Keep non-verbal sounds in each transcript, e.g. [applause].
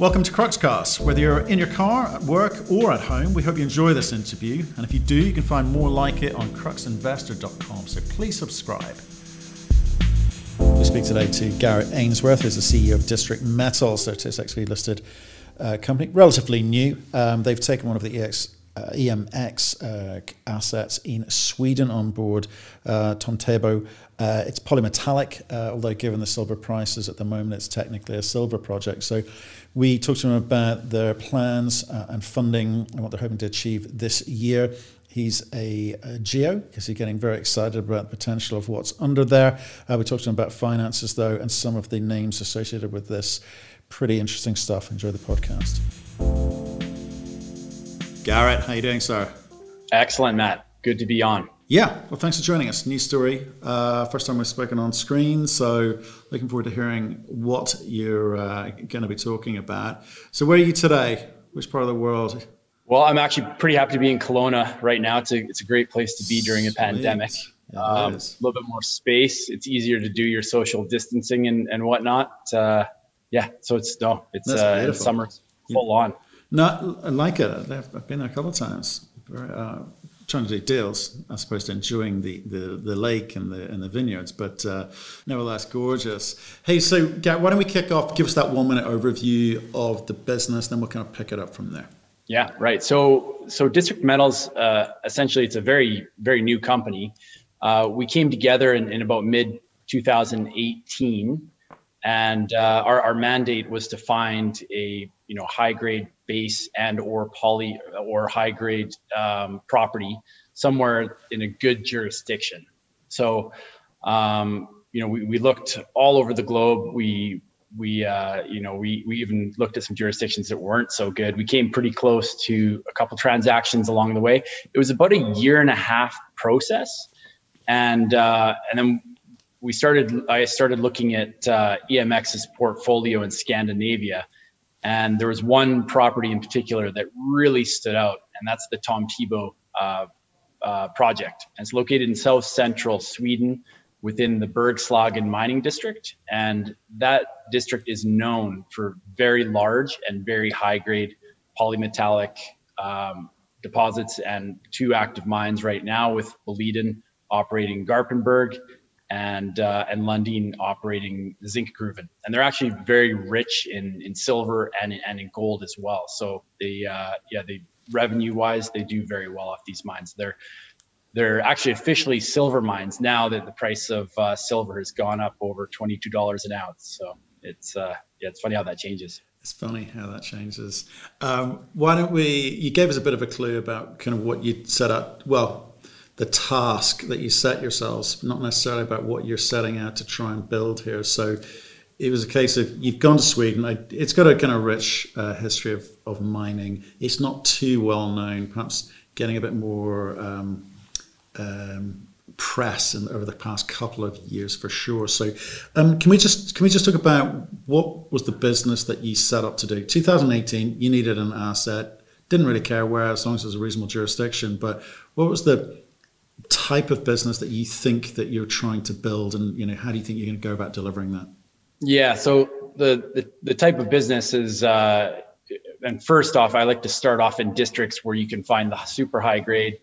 Welcome to Cruxcast. Whether you're in your car, at work, or at home, we hope you enjoy this interview. And if you do, you can find more like it on cruxinvestor.com. So please subscribe. We speak today to Garrett Ainsworth, who's the CEO of District Metals, so TSXV listed uh, company, relatively new. Um, they've taken one of the EX uh, EMX uh, assets in Sweden on board uh, Tomtebo. Uh, it's polymetallic, uh, although given the silver prices at the moment, it's technically a silver project. So we talked to him about their plans uh, and funding and what they're hoping to achieve this year. He's a, a geo because he's getting very excited about the potential of what's under there. we talked to him about finances, though, and some of the names associated with this. Pretty interesting stuff. Enjoy the podcast. Garrett, how are you doing, sir? Excellent, Matt. Good to be on. Yeah, well, thanks for joining us. New story. Uh, first time we've spoken on screen, so looking forward to hearing what you're uh, going to be talking about. So, where are you today? Which part of the world? Well, I'm actually pretty happy to be in Kelowna right now. It's a, it's a great place to be during a pandemic. Um, a little bit more space. It's easier to do your social distancing and, and whatnot. Uh, yeah, so it's no, it's, uh, it's summer full yeah. on. No, I like it. I've been there a couple of times. Uh, trying to do deals as opposed to enjoying the, the, the lake and the and the vineyards, but uh, nevertheless gorgeous. Hey, so why don't we kick off? Give us that one minute overview of the business, then we'll kind of pick it up from there. Yeah, right. So so District Metals, uh, essentially, it's a very very new company. Uh, we came together in, in about mid 2018 and uh, our, our mandate was to find a you know high grade base and or poly or high grade um, property somewhere in a good jurisdiction. So um, you know we, we looked all over the globe. We we uh, you know we we even looked at some jurisdictions that weren't so good. We came pretty close to a couple transactions along the way. It was about a year and a half process, and uh, and then we started i started looking at uh, emx's portfolio in scandinavia and there was one property in particular that really stood out and that's the Tomtebo uh, uh, project. And it's located in south central sweden within the bergslagen mining district and that district is known for very large and very high grade polymetallic um, deposits and two active mines right now with boliden operating garpenberg and uh, and Lundin operating zinc Zinkgruvan, and they're actually very rich in in silver and and in gold as well. So they uh, yeah they revenue wise they do very well off these mines. They're they're actually officially silver mines now that the price of uh, silver has gone up over twenty two dollars an ounce. So it's uh, yeah it's funny how that changes. It's funny how that changes. Um, why don't we? You gave us a bit of a clue about kind of what you set up. Well, the task that you set yourselves, not necessarily about what you're setting out to try and build here. So it was a case of you've gone to Sweden. It's got a kind of rich uh, history of, of mining. It's not too well known, perhaps getting a bit more um, um, press in, over the past couple of years for sure. So um, can we just can we just talk about what was the business that you set up to do? 2018, you needed an asset. Didn't really care where, as long as it was a reasonable jurisdiction. But what was the type of business that you think that you're trying to build and you know how do you think you're going to go about delivering that? Yeah so the the, the type of business is uh, and first off i like to start off in districts where you can find the super high grade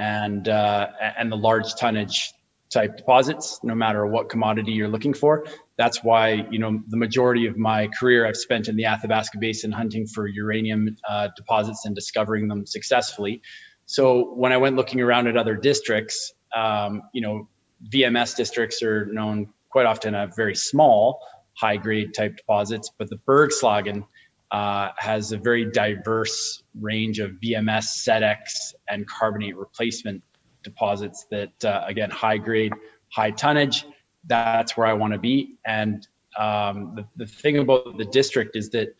and uh, and the large tonnage type deposits no matter what commodity you're looking for. That's why you know the majority of my career i've spent in the athabasca basin hunting for uranium uh, deposits and discovering them successfully so when I went looking around at other districts, um, you know, VMS districts are known quite often as very small, high grade type deposits, but the Bergslagen uh, has a very diverse range of VMS, SEDEX, and carbonate replacement deposits that, uh, again, high grade, high tonnage. That's where I want to be. And um, the, the thing about the district is that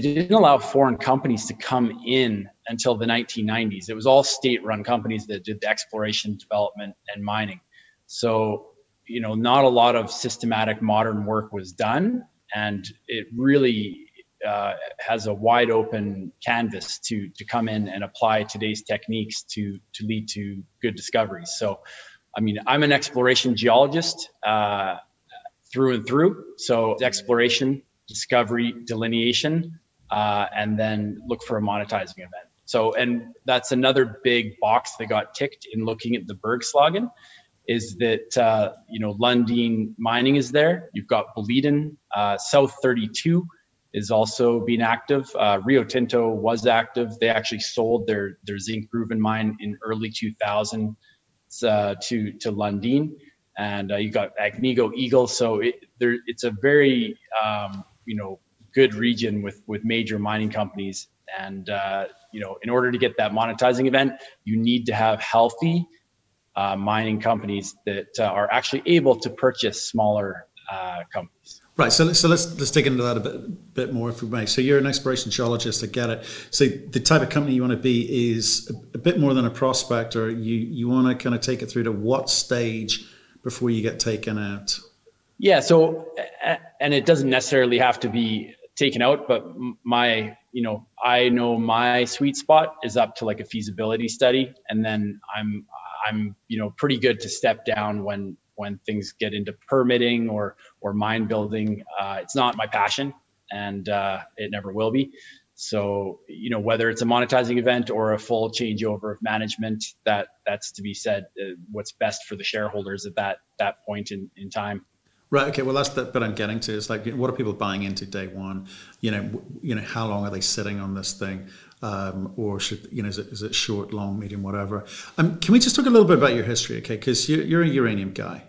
they didn't allow foreign companies to come in until the 1990s. It was all state-run companies that did the exploration, development, and mining. So, you know, not a lot of systematic modern work was done, and it really uh, has a wide open canvas to to come in and apply today's techniques to to lead to good discoveries. So, I mean, I'm an exploration geologist uh, through and through. So, exploration, discovery, delineation uh, and then look for a monetizing event. So, and that's another big box that got ticked in looking at the Bergslagen is that uh, you know Lundin Mining is there. You've got Boliden, uh, South 32 is also being active. Uh, Rio Tinto was active. They actually sold their their Zinkgruvan mine in early 2000 uh, to to Lundin, and uh, you got Agnico Eagle. So it, there, it's a very um, you know good region with with major mining companies. And uh, you know, in order to get that monetizing event, you need to have healthy uh, mining companies that uh, are actually able to purchase smaller uh, companies. Right. So, so let's let's dig into that a bit bit more if we may. So you're an exploration geologist. I get it. So the type of company you want to be is a, a bit more than a prospector. You you want to kind of take it through to what stage before you get taken out. Yeah. So, and it doesn't necessarily have to be taken out, but my you know I know my sweet spot is up to like a feasibility study, and then I'm I'm you know pretty good to step down when when things get into permitting or or mine building. Uh, it's not my passion, and uh, it never will be. So you know whether it's a monetizing event or a full changeover of management, that that's to be said. Uh, what's best for the shareholders at that that point in, in time. Right. Okay. Well, that's the bit I'm getting to. Is like, what are people buying into day one? You know, you know, how long are they sitting on this thing? um, or should you know is it, is it short, long, medium, whatever? Um, can we just talk a little bit about your history, okay? Because you're, you're a uranium guy,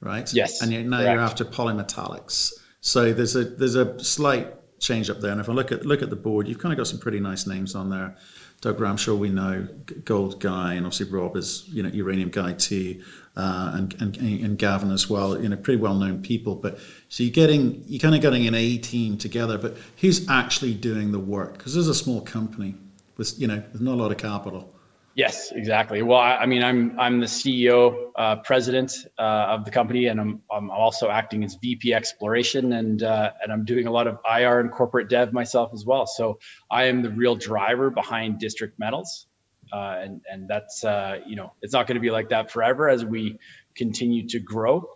right? Yes. And you're, now correct. you're after polymetallics. So there's a there's a slight change up there. And if I look at look at the board, you've kind of got some pretty nice names on there. Doug Ramshaw, we know, gold guy, and obviously Rob is you know uranium guy too, uh, and, and and Gavin as well. You know, pretty well known people. But so you're getting you're kind of getting an A team together. But who's actually doing the work? Because there's a small company with you know with not a lot of capital. Yes, exactly. Well, I, I mean, I'm I'm the CEO, uh, president uh, of the company, and I'm I'm also acting as VP exploration, and uh, and I'm doing a lot of IR and corporate dev myself as well. So I am the real driver behind District Metals, uh, and and that's uh, you know it's not going to be like that forever as we continue to grow.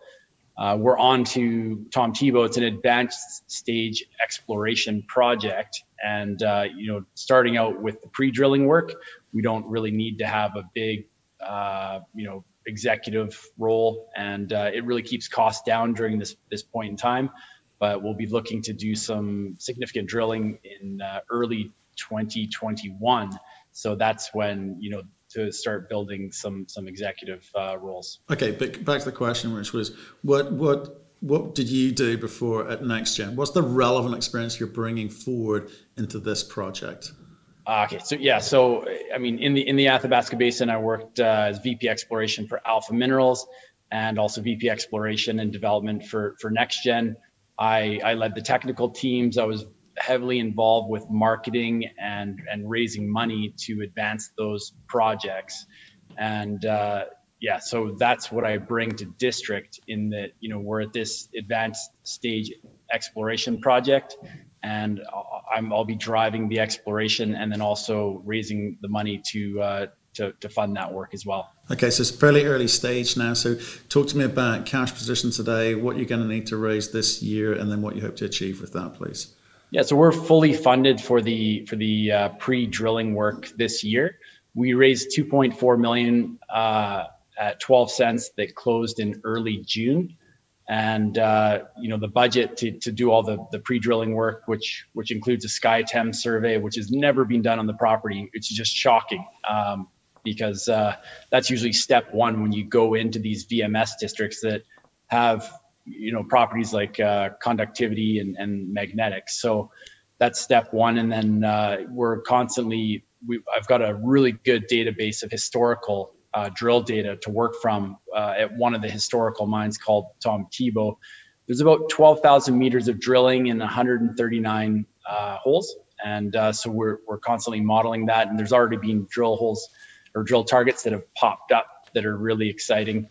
Uh, we're on to Tomtebo. It's an advanced stage exploration project, and you know starting out with the pre-drilling work we don't really need to have a big, uh, you know, executive role, and uh, it really keeps costs down during this this point in time. But we'll be looking to do some significant drilling in uh, early 2021. So that's when you know to start building some some executive uh, roles. Okay, but back to the question, which was what what what did you do before at NextGen? What's the relevant experience you're bringing forward into this project? Uh, okay, so yeah, so I mean, in the in the Athabasca Basin, I worked uh, as VP Exploration for Alpha Minerals, and also VP Exploration and Development for for NextGen. I I led the technical teams. I was heavily involved with marketing and and raising money to advance those projects, and uh, yeah, so that's what I bring to District in that you know we're at this advanced stage exploration project and i will be driving the exploration and then also raising the money to, uh, to, to fund that work as well. Okay, so it's fairly early stage now. So talk to me about cash position today, what you're going to need to raise this year, and then what you hope to achieve with that, please. Yeah, so we're fully funded for the for the uh, pre-drilling work this year. We raised 2.4 million uh, at 12 cents that closed in early June and uh, you know the budget to, to do all the, the pre-drilling work which which includes a SkyTEM survey which has never been done on the property it's just shocking um, because uh, that's usually step one when you go into these vms districts that have you know properties like uh, conductivity and, and magnetics. So that's step one. And then uh, we're constantly we, i've got a really good database of historical uh, drill data to work from uh, at one of the historical mines called Tomtebo. There's about 12,000 meters of drilling in 139 uh, holes. And uh, so we're, we're constantly modeling that. And there's already been drill holes or drill targets that have popped up that are really exciting.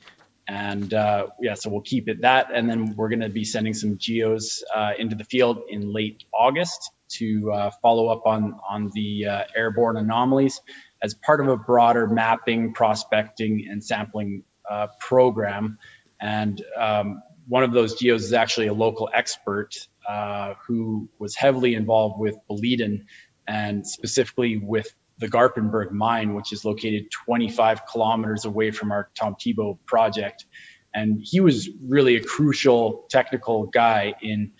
And uh, yeah, so we'll keep it that. And then we're going to be sending some geos uh, into the field in late August to follow up on, on the airborne anomalies as part of a broader mapping, prospecting, and sampling uh, program. And um, one of those geos is actually a local expert uh, who was heavily involved with Boliden and specifically with the Garpenberg mine, which is located 25 kilometers away from our Tomtebo project. And he was really a crucial technical guy in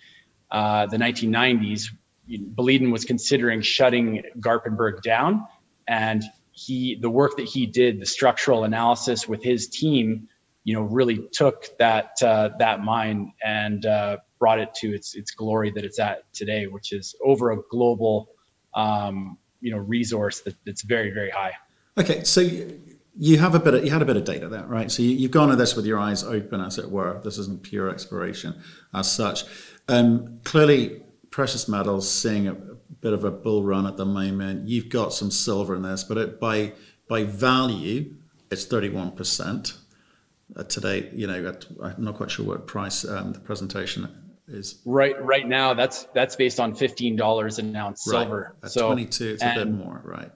uh, the 1990s. Boliden was considering shutting Garpenberg down, and he the work that he did, the structural analysis with his team, you know, really took that uh, that mine and uh, brought it to its its glory that it's at today, which is over a global um, you know resource that, that's very very high. Okay, so you have a bit of you had a bit of data there, right? So you, have gone at this with your eyes open, as it were. This isn't pure exploration as such. Um, clearly, precious metals seeing a, bit of a bull run at the moment. You've got some silver in this, but it, by by value, it's thirty one percent. Uh, today, you know, at, I'm not quite sure what price um, the presentation is right right now that's that's based on $15 an ounce right. silver At so 22 it's and, a bit more right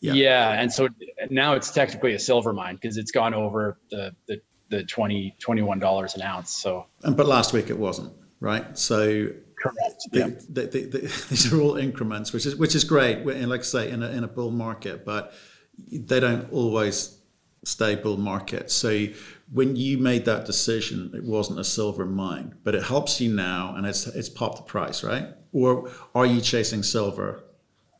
yeah. yeah and so now it's technically a silver mine because it's gone over the the, the 20 $21 an ounce so and but last week it wasn't right so correct the, yeah. the, the, [laughs] these are all increments which is which is great like i say in a, in a bull market but they don't always stay bull market so when you made that decision, it wasn't a silver mine, but it helps you now, and it's it's popped the price, right? Or are you chasing silver?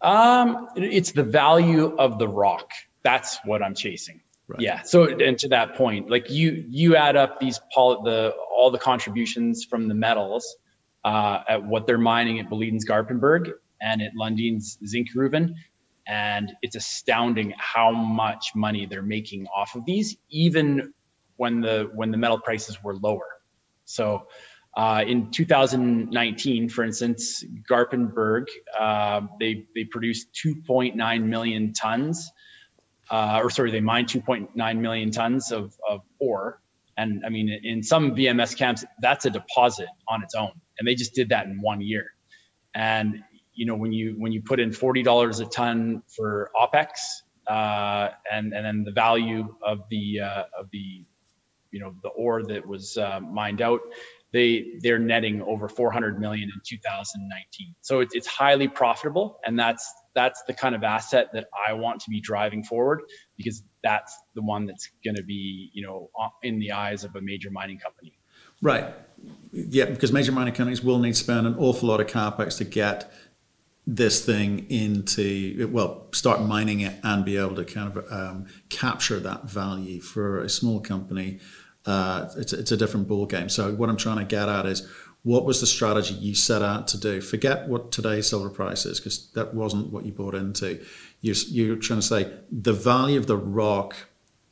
Um, it's the value of the rock. That's what I'm chasing. Right. Yeah. So, and to that point, like you you add up these poly, the all the contributions from the metals uh, at what they're mining at Boliden's Garpenberg and at Lundin's Zinkgruvan, and it's astounding how much money they're making off of these, even when the when the metal prices were lower. So uh, in 2019, for instance, Garpenberg uh, they they produced 2.9 million tons, uh, or sorry, they mined 2.9 million tons of, of ore. And I mean, in some VMS camps, that's a deposit on its own, and they just did that in one year. And you know, when you when you put in forty dollars a ton for opex, uh, and and then the value of the uh, of the you know the ore that was uh, mined out they they're netting over 400 million in 2019 so it, it's highly profitable and that's that's the kind of asset that i want to be driving forward because that's the one that's going to be you know in the eyes of a major mining company right yeah because major mining companies will need to spend an awful lot of capex to get this thing into well start mining it and be able to kind of um, capture that value for a small company uh, it's, it's a different ball game. So what I'm trying to get at is what was the strategy you set out to do? Forget what today's silver price is because that wasn't what you bought into. You're, you're trying to say the value of the rock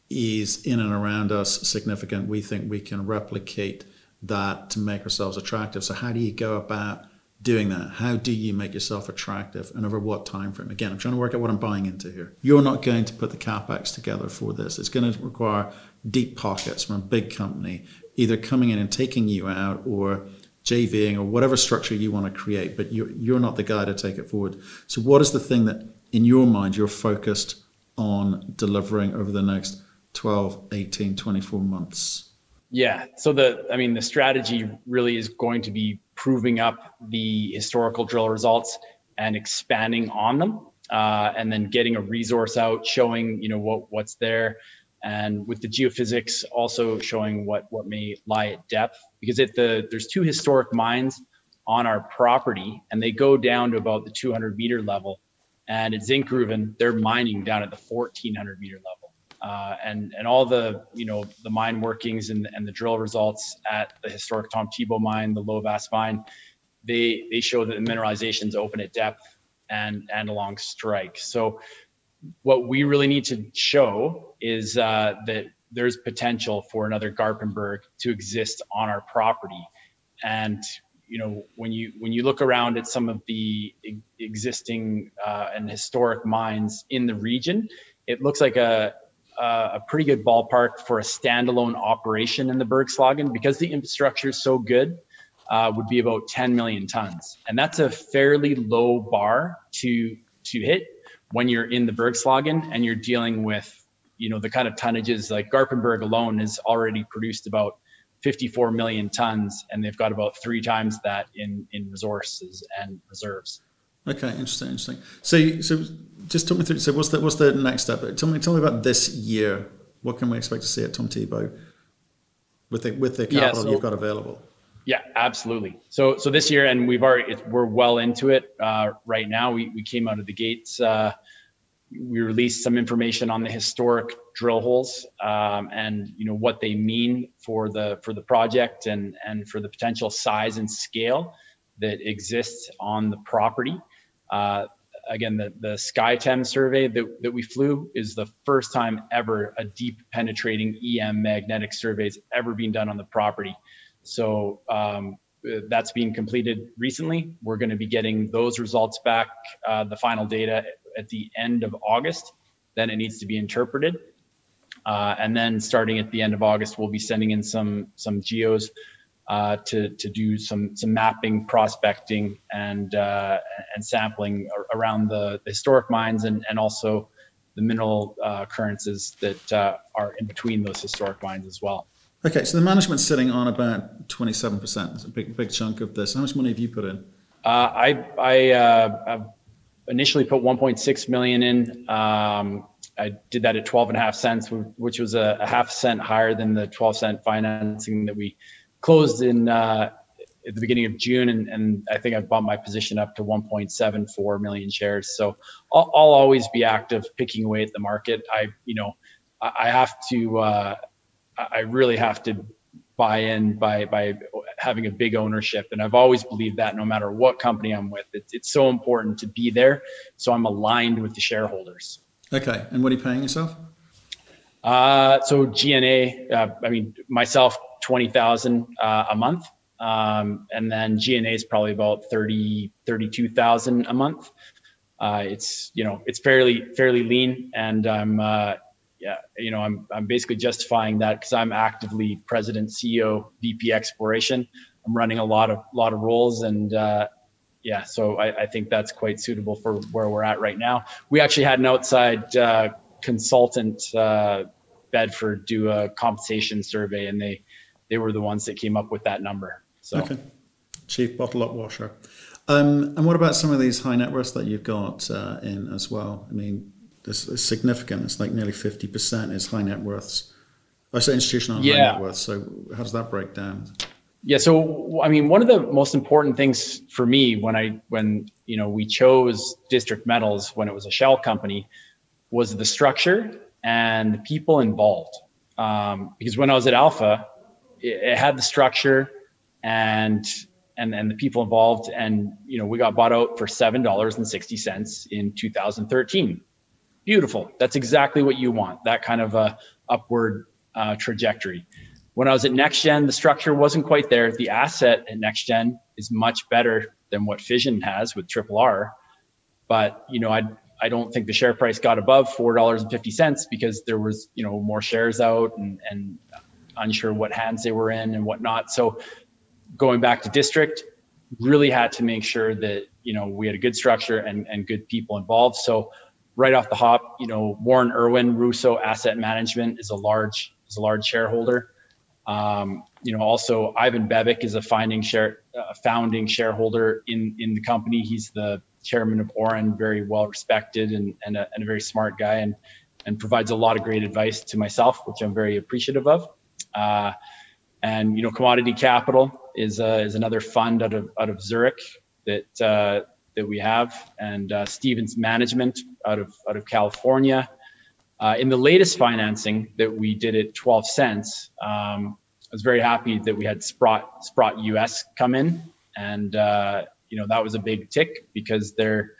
is in and around us significant. We think we can replicate that to make ourselves attractive. So how do you go about doing that? How do you make yourself attractive and over what time frame? Again, I'm trying to work out what I'm buying into here. You're not going to put the capex together for this. It's going to require deep pockets from a big company, either coming in and taking you out or JVing or whatever structure you want to create, but you're, you're not the guy to take it forward. So, what is the thing that in your mind you're focused on delivering over the next 12, 18, 24 months? Yeah. So, the, I mean, the strategy really is going to be proving up the historical drill results and expanding on them. Uh, and then getting a resource out showing you know what what's there and with the geophysics also showing what what may lie at depth because at the there's two historic mines on our property and they go down to about the 200 meter level and at Zinkgruvan they're mining down at the 1400 meter level uh, and and all the you know the mine workings and, and the drill results at the historic Tomtebo mine the Lovaas mine they they show that the mineralization is open at depth and and along strike so what we really need to show is uh, that there's potential for another Garpenberg to exist on our property. And you know, when you when you look around at some of the existing uh, and historic mines in the region, it looks like a a pretty good ballpark for a standalone operation in the Bergslagen because the infrastructure is so good. Uh, would be about 10 million tons, and that's a fairly low bar to to hit when you're in the Bergslagen and you're dealing with, you know, the kind of tonnages like Garpenberg alone has already produced about 54 million tons, and they've got about three times that in in resources and reserves. Okay, interesting, interesting. So, so just talk me through. So, what's the what's the next step? Tell me, tell me about this year. What can we expect to see at Tomtebo with the with the capital yeah, so, you've got available? Yeah, absolutely. So, so this year, and we've already we're well into it uh, right now. We we came out of the gates. Uh, we released some information on the historic drill holes um, and you know what they mean for the for the project and and for the potential size and scale that exists on the property. Uh, again, the, the SkyTEM survey that, that we flew is the first time ever a deep penetrating EM magnetic survey has ever been done on the property. So um, that's being completed recently. We're going to be getting those results back, uh, the final data at the end of August. Then it needs to be interpreted. Uh, and then starting at the end of August, we'll be sending in some some geos uh, to to do some some mapping, prospecting, and uh, and sampling around the, the, historic mines and and also the mineral uh, occurrences that uh, are in between those historic mines as well. Okay, so the management's sitting on about twenty seven percent. It's a big big chunk of this. How much money have you put in? Uh, I I initially put 1.6 million in. Um, I did that at 12 and a half cents, which was a, a, half cent higher than the 12 cent financing that we closed in uh, at the beginning of June, and, and I think I've bumped my position up to 1.74 million shares. So I'll, I'll, always be active, picking away at the market. I, you know, I, have to, uh, I really have to buy in by by having a big ownership, and I've always believed that no matter what company I'm with, it's, it's so important to be there. So I'm aligned with the shareholders. Okay, and what are you paying yourself? Uh, so G&A, uh, I mean, myself, 20,000 uh, a month. Um, and then G&A is probably about 30, 32,000 a month. Uh, it's, you know, it's fairly, fairly lean and I'm, uh, yeah, you know, I'm, I'm basically justifying that because I'm actively president, CEO, VP exploration. I'm running a lot of, lot of roles and, uh, yeah, so I, I, think that's quite suitable for where we're at right now. We actually had an outside uh, consultant, uh, Bedford, do a compensation survey, and they they were the ones that came up with that number. So, okay. chief bottle up washer. Um, and what about some of these high net worths that you've got uh, in as well? I mean, this is significant. It's like nearly fifty percent is high net worths. I say institutional yeah. high net worth. So how does that break down? Yeah, so I mean, one of the most important things for me when I when you know we chose District Metals when it was a shell company was the structure and the people involved. Um, because when I was at Alpha, it, it, had the structure and and and the people involved, and you know we got bought out for seven dollars and sixty cents in 2013. Beautiful. That's exactly what you want. That kind of a upward uh, trajectory. When I was at NextGen, the structure wasn't quite there. The asset at NextGen is much better than what Fission has with Triple R. But you know, I I don't think the share price got above four dollars and fifty cents because there was you know more shares out and and unsure what hands they were in and whatnot. So going back to district, really had to make sure that you know we had a good structure and and good people involved. So right off the hop, you know Warren Irwin Rosseau Asset Management is a large is a large shareholder. Um, you know, also Ivan Bebek is a finding share, uh, founding shareholder in in the company. He's the chairman of Auryn, very well respected and and a, and a very smart guy, and and provides a lot of great advice to myself, which I'm very appreciative of. Uh, and you know, Commodity Capital is uh, is another fund out of out of Zurich that uh, that we have, and uh, Stevens Management out of out of California. Uh, in the latest financing that we did at 12 cents, um, I was very happy that we had Sprott, Sprott US come in. And, uh, you know, that was a big tick because their,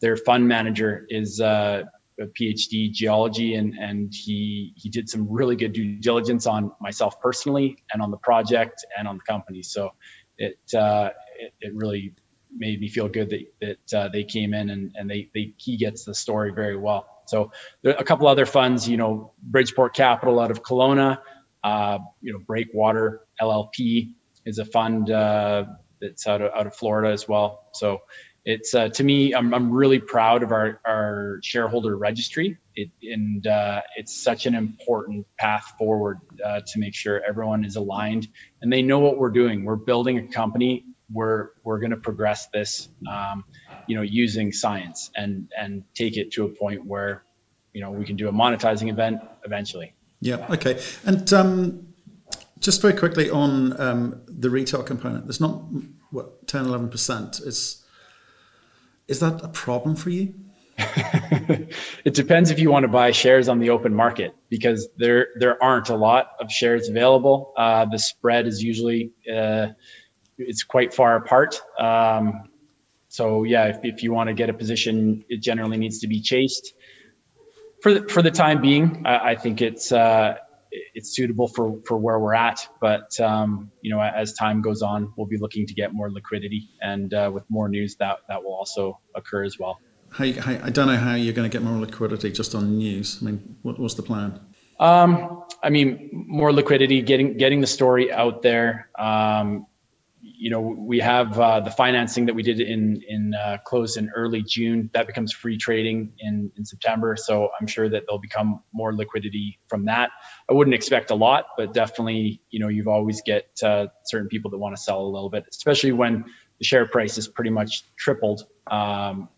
their fund manager is uh, a PhD geology and, and he, he did some really good due diligence on myself personally and on the project and on the company. So it, uh, it, it really made me feel good that, that uh, they came in and, and they, they, he gets the story very well. So there are a couple other funds, you know, Bridgeport Capital out of Kelowna, uh, you know, Breakwater LLP is a fund uh, that's out of, out of Florida as well. So it's uh, to me, I'm, I'm really proud of our, our shareholder registry. It, and uh, it's such an important path forward uh, to make sure everyone is aligned and they know what we're doing. We're building a company. We're we're going to progress this, um, you know, using science and and take it to a point where, you know, we can do a monetizing event eventually. Yeah. Okay. And um, just very quickly on um, the retail component, there's not what 10, 11 percent. Is is that a problem for you? [laughs] it depends if you want to buy shares on the open market because there there aren't a lot of shares available. Uh, the spread is usually uh, it's quite far apart. Um, so yeah, if, if you want to get a position, it generally needs to be chased. For the, for the time being, I, I think it's uh, it's suitable for for where we're at. But um, you know, as time goes on, we'll be looking to get more liquidity, and uh, with more news, that that will also occur as well. How, how, I don't know how you're going to get more liquidity just on news. I mean, what, what's the plan? Um, I mean, more liquidity, getting getting the story out there. Um, you know, we have uh, the financing that we did in in uh, close in early June. That becomes free trading in in September. So I'm sure that there'll become more liquidity from that. I wouldn't expect a lot, but definitely, you know, you've always get uh, certain people that want to sell a little bit, especially when the share price is pretty much tripled. Um,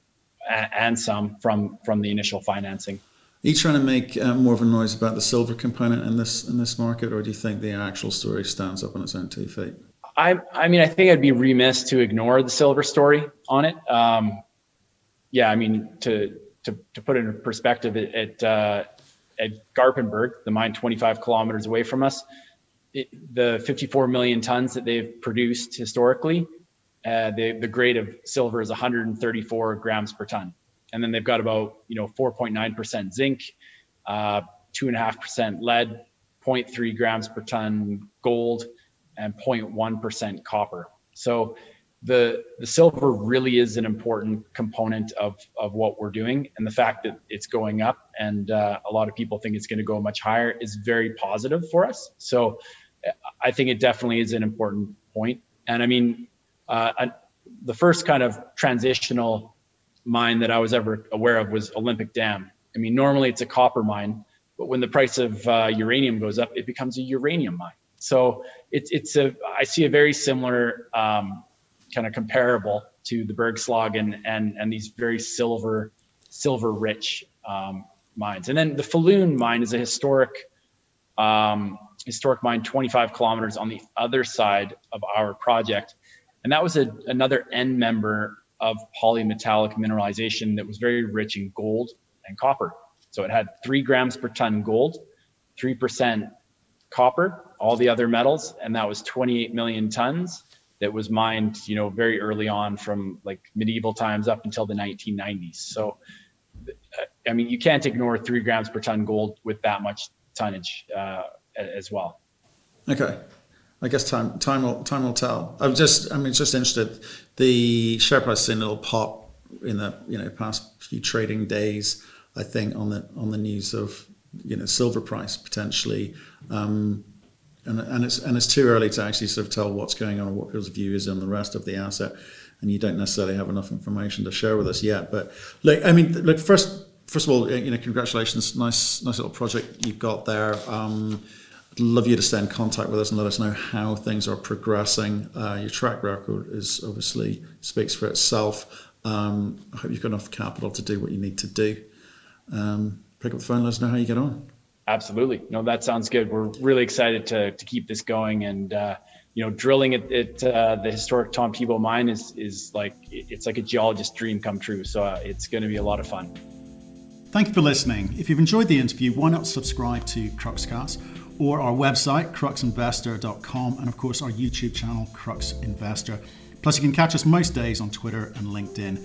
and some from from the initial financing. Are you trying to make uh, more of a noise about the silver component in this in this market, or do you think the actual story stands up on its own two feet? I I mean I think I'd be remiss to ignore the silver story on it. Um, yeah, I mean to to to put it in perspective, at uh, at Garpenberg, the mine 25 kilometers away from us, it, the 54 million tons that they've produced historically uh, the, the grade of silver is 134 grams per ton. And then they've got about, you know, 4.9% zinc, uh, 2.5% lead, 0.3 grams per ton gold, and 0.1% copper. So the, the silver really is an important component of, of what we're doing. And the fact that it's going up and uh, a lot of people think it's going to go much higher is very positive for us. So I think it definitely is an important point. And I mean, uh, the first kind of transitional mine that I was ever aware of was Olympic Dam. I mean, normally it's a copper mine, but when the price of uh, uranium goes up, it becomes a uranium mine. So it's it's a I see a very similar um, kind of comparable to the Bergslagen and and these very silver silver rich um, mines. And then the Falun mine is a historic um, historic mine, 25 kilometers on the other side of our project and that was a, another end member of polymetallic mineralization that was very rich in gold and copper. So it had three grams per ton gold, 3% copper, all the other metals, and that was 28 million tons that was mined, you know, very early on from like medieval times up until the 1990s. So, I mean, you can't ignore three grams per ton gold with that much tonnage uh, as well. Okay. I guess time time will time will tell. I'm just I mean just interested. The share price seen a little pop in the you know past few trading days. I think on the on the news of you know silver price potentially, um, and and it's and it's too early to actually sort of tell what's going on or what people's view is on the rest of the asset, and you don't necessarily have enough information to share with us yet. But look, I mean, look first first of all, you know, congratulations, nice nice little project you've got there. Um, I'd love you to stay in contact with us and let us know how things are progressing. Uh, your track record is obviously speaks for itself. Um, I hope you've got enough capital to do what you need to do. Um, pick up the phone, let us know how you get on. Absolutely. No, that sounds good. We're really excited to, to keep this going and, uh, you know, drilling at, at uh, the historic Tomtebo mine is, is like, it's like a geologist's dream come true. So uh, it's going to be a lot of fun. Thank you for listening. If you've enjoyed the interview, why not subscribe to Cruxcast? or our website, cruxinvestor.com, and of course our YouTube channel, Crux Investor. Plus, you can catch us most days on Twitter and LinkedIn.